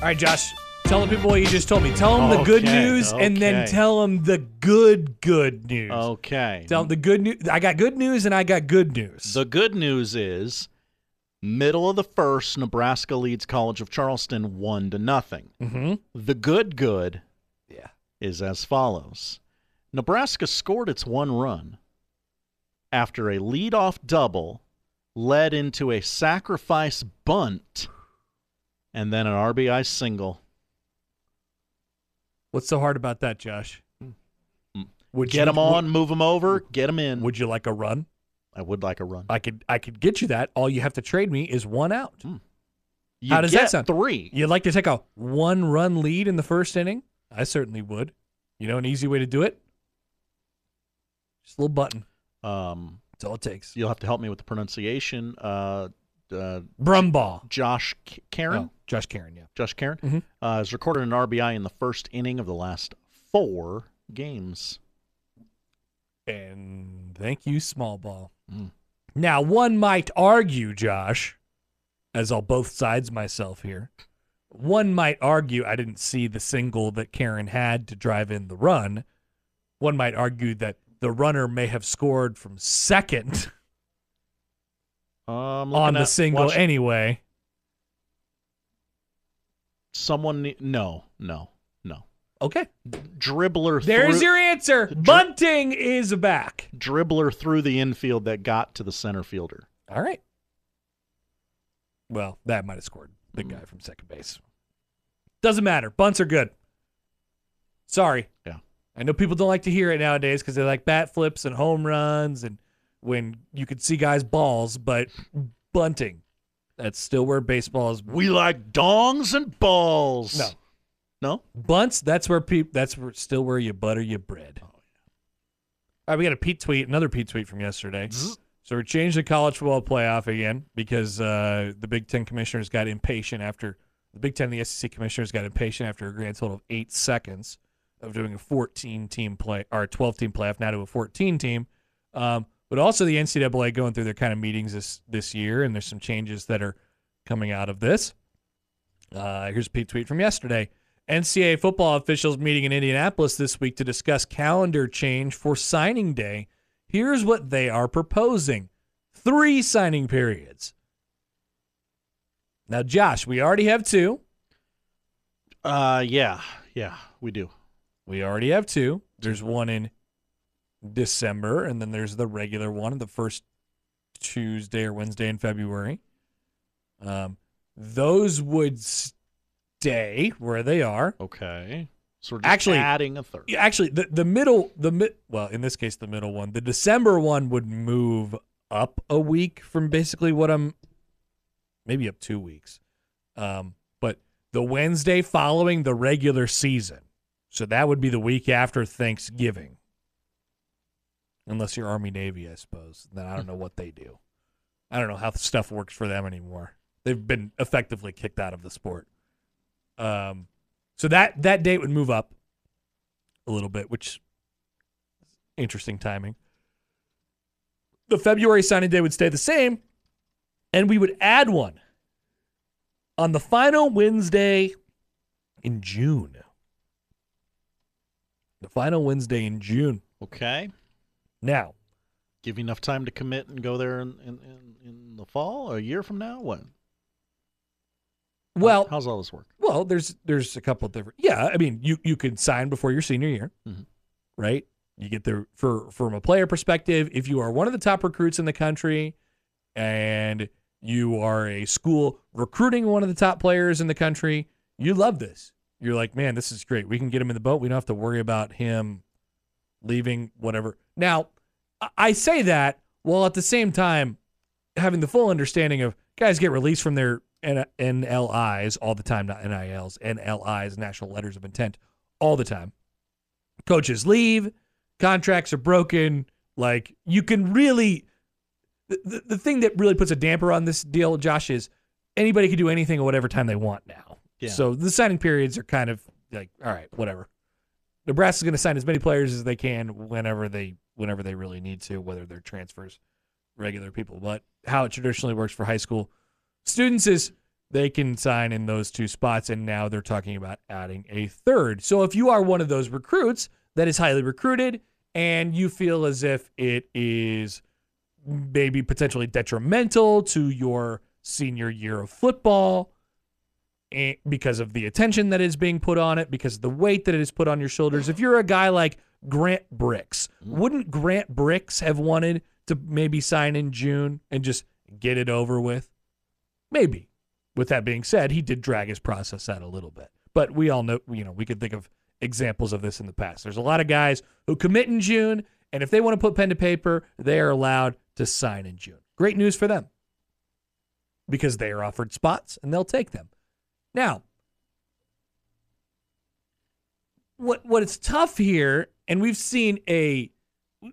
All right, Josh. Tell the people what you just told me. Tell them the good Okay, news, and then okay. tell them the good good news. Okay. Tell them the good news. I got good news, and I got good news. The good news is, middle of the first, Nebraska leads College of Charleston one to nothing. mm-hmm. The good good Yeah. is as follows: Nebraska scored its one run after a leadoff double led into a sacrifice bunt and then an RBI single. What's so hard about that, Josh? Mm. Would Get you, them on, move them over, get them in. Would you like a run? I would like a run. I could. I could get you that. All you have to trade me is one out. You How does that sound? Three. You'd like to take a one-run lead in the first inning? I certainly would. You know, an easy way to do it. Just a little button. Um, That's all it takes. you'll have to help me with the pronunciation. Uh, uh, Brumball. Josh K- Caron, Oh, Josh Caron. Yeah. Josh Caron, Mhm. uh, has recorded an RBI in the first inning of the last four games. And thank you, small ball. Mm. Now, one might argue, Josh, as I'll both sides myself here, one might argue I didn't see the single that Caron had to drive in the run. One might argue that the runner may have scored from second Um, on the at- single watch- anyway. someone, ne- no, no, no. Okay. Dribbler. There's through, your answer. Bunting is back. dribbler through the infield that got to the center fielder. All right. Well, that might have scored the guy from second base. Doesn't matter. Bunts are good. Sorry. Yeah. I know people don't like to hear it nowadays because they like bat flips and home runs and when you could see guys' balls, but bunting. That's still where baseball is. We like dongs and balls. No. No. Bunts, that's where peop that's where, still where you butter your bread. All right, we got a Pete tweet, another Pete tweet from yesterday. Zzz. So we're changing the college football playoff again because uh, the Big Ten commissioners got impatient after the Big Ten the SEC commissioners got impatient after a grand total of eight seconds of doing a 14 team play or a 12 team playoff, now to a 14 team. Um, but also the NCAA going through their kind of meetings this this year, and there's some changes that are coming out of this. Uh, here's a tweet from yesterday. NCAA football officials meeting in Indianapolis this week to discuss calendar change for signing day. Here's what they are proposing three signing periods. Now, Josh, we already have two. Uh, yeah, yeah, we do. We already have two. There's one in December, and then there's the regular one, the first Tuesday or Wednesday in February. Um, those would stay where they are. Okay. So we're just Actually- adding a third. Actually, the the middle the mid well, in this case, the middle one, the December one would move up a week from basically what I'm, maybe up two weeks, um, but the Wednesday following the regular season, so that would be the week after Thanksgiving, unless you're Army Navy, I suppose. Then I don't know what they do. I don't know how stuff works for them anymore. They've been effectively kicked out of the sport. Um, so that that date would move up a little bit, which interesting timing. The February signing day would stay the same, and we would add one on the final Wednesday in June. The final Wednesday in June. Okay. Now, Give you enough time to commit and go there in, in, in, in the fall, a year from now? What? Well, how's all this work? Well, there's there's a couple of different. Yeah, I mean, you you could sign before your senior year, Mhm. right? You get there for from a player perspective. If you are one of the top recruits in the country, and you are a school recruiting one of the top players in the country, you love this. You're like, man, this is great. We can get him in the boat. We don't have to worry about him leaving, whatever. Now, I- say that while at the same time having the full understanding of guys get released from their N- NLIs all the time, not NILs, NLIs, national letters of intent, all the time. Coaches leave, contracts are broken. Like you can really, the, the, the thing that really puts a damper on this deal, Josh, is anybody can do anything at whatever time they want now. Yeah. So the signing periods are kind of like, all right, whatever. Nebraska's going to sign as many players as they can whenever they whenever they really need to, whether they're transfers, regular people. But how it traditionally works for high school students is they can sign in those two spots. And now they're talking about adding a third. So if you are one of those recruits that is highly recruited and you feel as if it is maybe potentially detrimental to your senior year of football Eh, because of the attention that is being put on it, because of the weight that it is put on your shoulders. If you're a guy like Grant Bricks, mm. wouldn't Grant Bricks have wanted to maybe sign in June and just get it over with? Maybe. With that being said, he did drag his process out a little bit. But we all know, you know, we could think of examples of this in the past. There's a lot of guys who commit in June, and if they want to put pen to paper, they are allowed to sign in June. Great news for them because they are offered spots and they'll take them. Now, what what is tough here, and we've seen a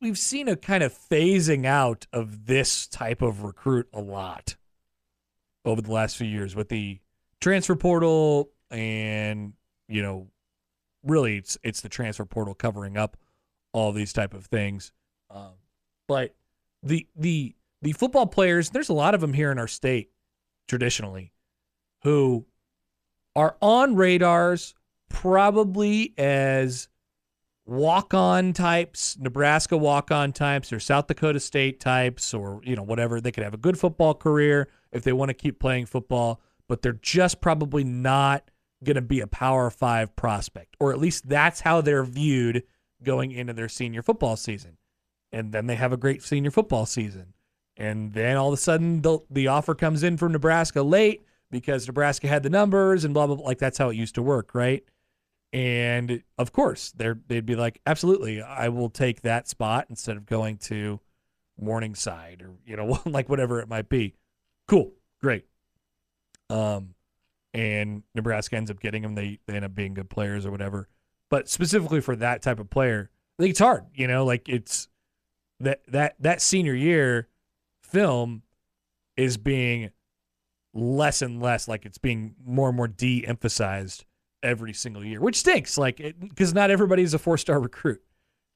we've seen a kind of phasing out of this type of recruit a lot over the last few years with the transfer portal and you know really it's it's the transfer portal covering up all these type of things. Um, but the the the football players there's a lot of them here in our state traditionally who are on radars probably as walk-on types, Nebraska walk-on types or South Dakota State types or you know whatever. They could have a good football career if they want to keep playing football, but they're just probably not going to be a Power 5 prospect or at least that's how they're viewed going into their senior football season. And then they have a great senior football season. And then all of a sudden the, the offer comes in from Nebraska late because Nebraska had the numbers and blah blah blah like that's how it used to work, right? And of course, they'd be like, absolutely, I will take that spot instead of going to Morningside or you know, like whatever it might be. Cool, great. Um, and Nebraska ends up getting them. They they end up being good players or whatever. But specifically for that type of player, I think it's hard. You know, like it's that that that senior year film is being less and less like it's being more and more de-emphasized every single year, which stinks. Like, because not everybody's a four star recruit,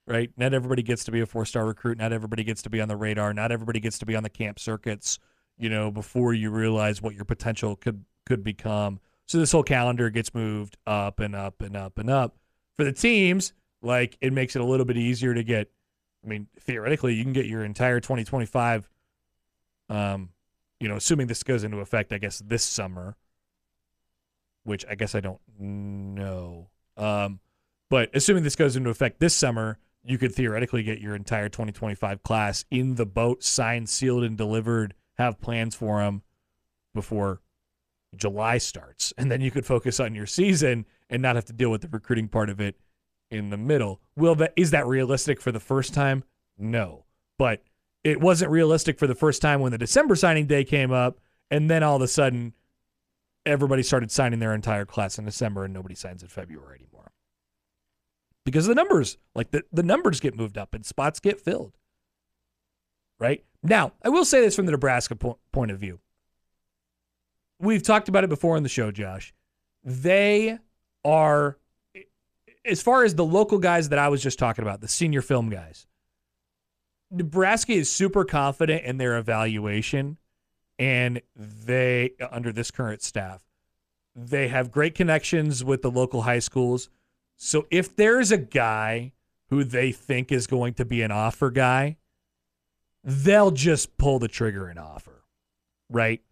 right? Not everybody gets to be a four star recruit. Not everybody gets to be on the radar. Not everybody gets to be on the camp circuits. You know, before you realize what your potential could could become. So this whole calendar gets moved up and up and up and up for the teams. Like, it makes it a little bit easier to get. I mean, theoretically, you can get your entire 2025. Um, you know, assuming this goes into effect, I guess this summer which I guess I don't know. Um, but assuming this goes into effect this summer, you could theoretically get your entire 2025 class in the boat, signed, sealed, and delivered, have plans for them before July starts. And then you could focus on your season and not have to deal with the recruiting part of it in the middle. Will that is that realistic for the first time? No. But it wasn't realistic for the first time when the December signing day came up, and then all of a sudden everybody started signing their entire class in December and nobody signs in February anymore. Because the numbers, like the, the numbers get moved up and spots get filled. Right? Now, I will say this from the Nebraska po- point of view. We've talked about it before on the show, Josh. They are, as far as the local guys that I was just talking about, the senior film guys, Nebraska is super confident in their evaluation and they under this current staff they have great connections with the local high schools. So if there's a guy who they think is going to be an offer guy they'll just pull the trigger and offer right?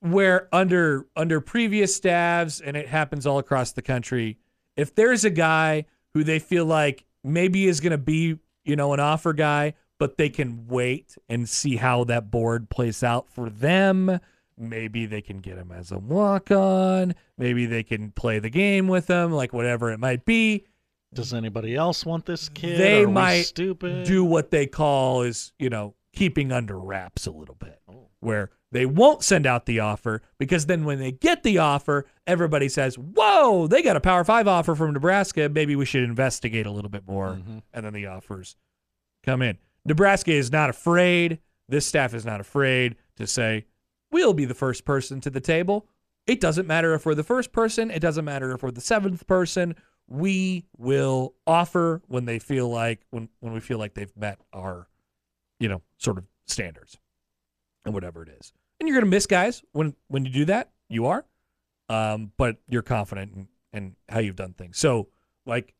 Where under under previous staffs and it happens all across the country if there's a guy who they feel like maybe is going to be you know an offer guy but they can wait and see how that board plays out for them. Maybe they can get him as a walk on. Maybe they can play the game with him, like whatever it might be. Does anybody else want this kid? They Are might stupid. do what they call is, you know, keeping under wraps a little bit, Oh. where they won't send out the offer because then when they get the offer, everybody says, Whoa, they got a Power Five offer from Nebraska. Maybe we should investigate a little bit more. Mhm. And then the offers come in. Nebraska is not afraid. This staff is not afraid to say, we'll be the first person to the table. It doesn't matter if we're the first person. It doesn't matter if we're the seventh person. We will offer when they feel like when when we feel like they've met our, you know, sort of standards. And whatever it is. And you're going to miss guys when when you do that. You are, um, but you're confident in, in how you've done things. So, like,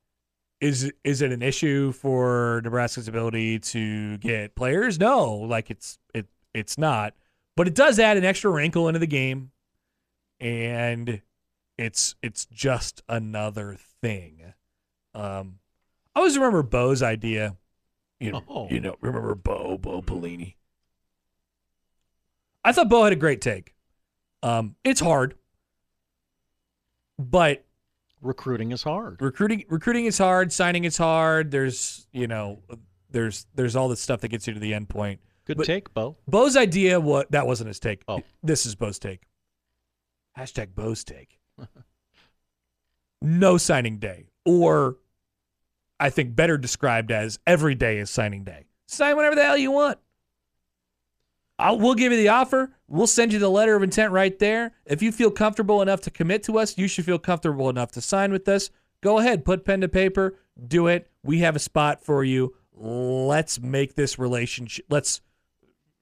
is is it an issue for Nebraska's ability to get players? No, like it's it it's not. But it does add an extra wrinkle into the game, and it's it's just another thing. Um, I always remember Bo's idea. You know, Oh. you know, remember Bo Bo Pelini. I thought Bo had a great take. Um, it's hard, but Recruiting is hard. recruiting recruiting is hard. Signing is hard. There's you know, there's there's all this stuff that gets you to the end point. Good But- take, Bo. Bo's idea what that wasn't his take. Oh. This is Bo's take. Hashtag Bo's take. no signing day. Or I think better described as every day is signing day. Sign whatever the hell you want. I'll, we'll give you the offer. We'll send you the letter of intent right there. If you feel comfortable enough to commit to us, you should feel comfortable enough to sign with us. Go ahead, put pen to paper, do it. We have a spot for you. Let's make this relationship. Let's,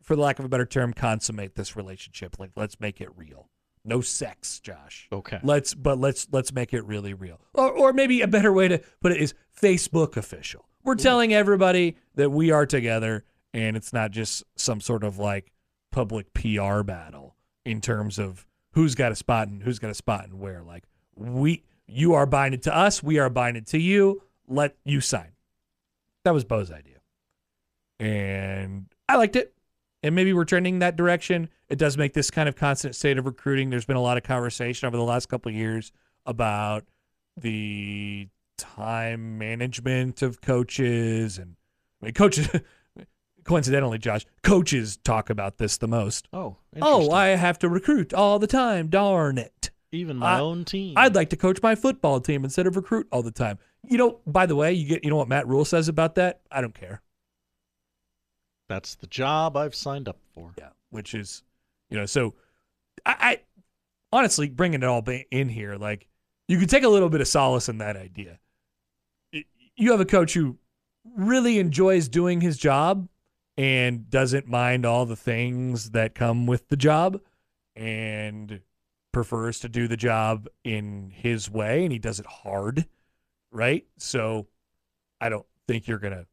for the lack of a better term, consummate this relationship. Like, let's make it real. No sex, Josh. Okay. Let's, but let's let's make it really real. Or, or maybe a better way to put it is Facebook official. We're telling everybody that we are together, and it's not just some sort of like public PR battle in terms of who's got a spot and who's got a spot and where. Like we, you are binded to us, we are binded to you. Let you sign. That was Bo's idea, and I liked it. And maybe we're trending that direction. It does make this kind of constant state of recruiting. There's been a lot of conversation over the last couple of years about the time management of coaches and I mean, coaches. coincidentally, Josh, coaches talk about this the most. Oh, Oh. I have to recruit all the time. Darn it. even my I- own team. I'd like to coach my football team instead of recruit all the time. You know, by the way, you get you know what Matt Rhule says about that? I don't care. That's the job I've signed up for. Yeah, which is, you know, so I, I honestly bringing it all in here, like you could take a little bit of solace in that idea. You have a coach who really enjoys doing his job and doesn't mind all the things that come with the job and prefers to do the job in his way and he does it hard, right? So I don't think you're going to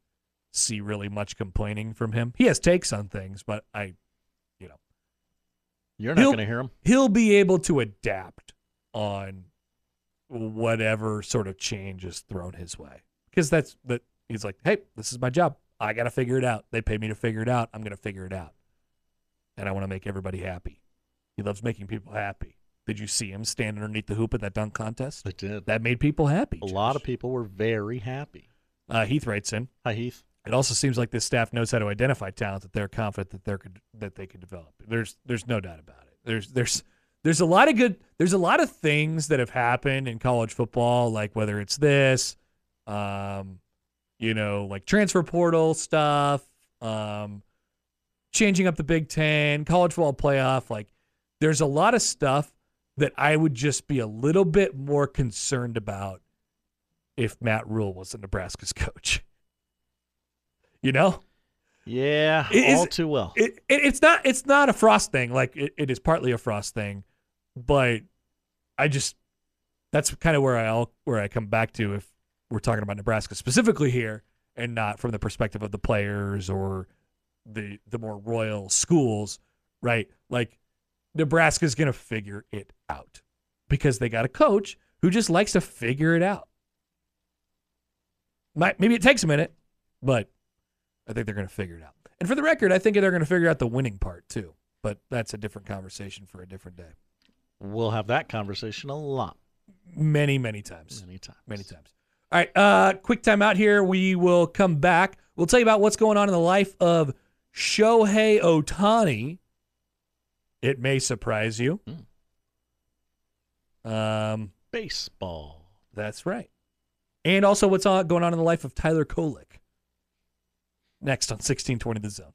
see really much complaining from him. He has takes on things, but I you know, you're not going to hear him. he'll be able to adapt on whatever sort of change is thrown his way because that's that he's like hey this is my job i gotta figure it out they pay me to figure it out i'm gonna figure it out and i want to make everybody happy he loves making people happy did you see him stand underneath the hoop at that dunk contest I did. that made people happy A lot of people were very happy. uh, heath writes in Hi, Heath. it also seems like this staff knows how to identify talent that they're confident that they could that they could develop. There's there's no doubt about it. There's there's there's a lot of good there's a lot of things that have happened in college football, like whether it's this, um, you know, like transfer portal stuff, um, changing up the Big Ten, college football playoff. Like there's a lot of stuff that I would just be a little bit more concerned about if Matt Rhule was the Nebraska's coach. You know? Yeah, It is- all too well. it, it it's not it's not a frost thing like it, it is partly a frost thing but i just that's kind of where i all where i come back to if we're talking about nebraska specifically here and not from the perspective of the players or the the more royal schools right like nebraska's gonna figure it out because they got a coach who just likes to figure it out Might, maybe it takes a minute but I think they're going to figure it out. And for the record, I think they're going to figure out the winning part too. But that's a different conversation for a different day. we'll have that conversation a lot, Many, many times. many times. Many times. All right, uh, quick time out here. We will come back. We'll tell you about what's going on in the life of Shohei Ohtani. It may surprise you. Um, Baseball. that's right. And also what's on, going on in the life of Tyler Kolek. Next on 1620 The Zone.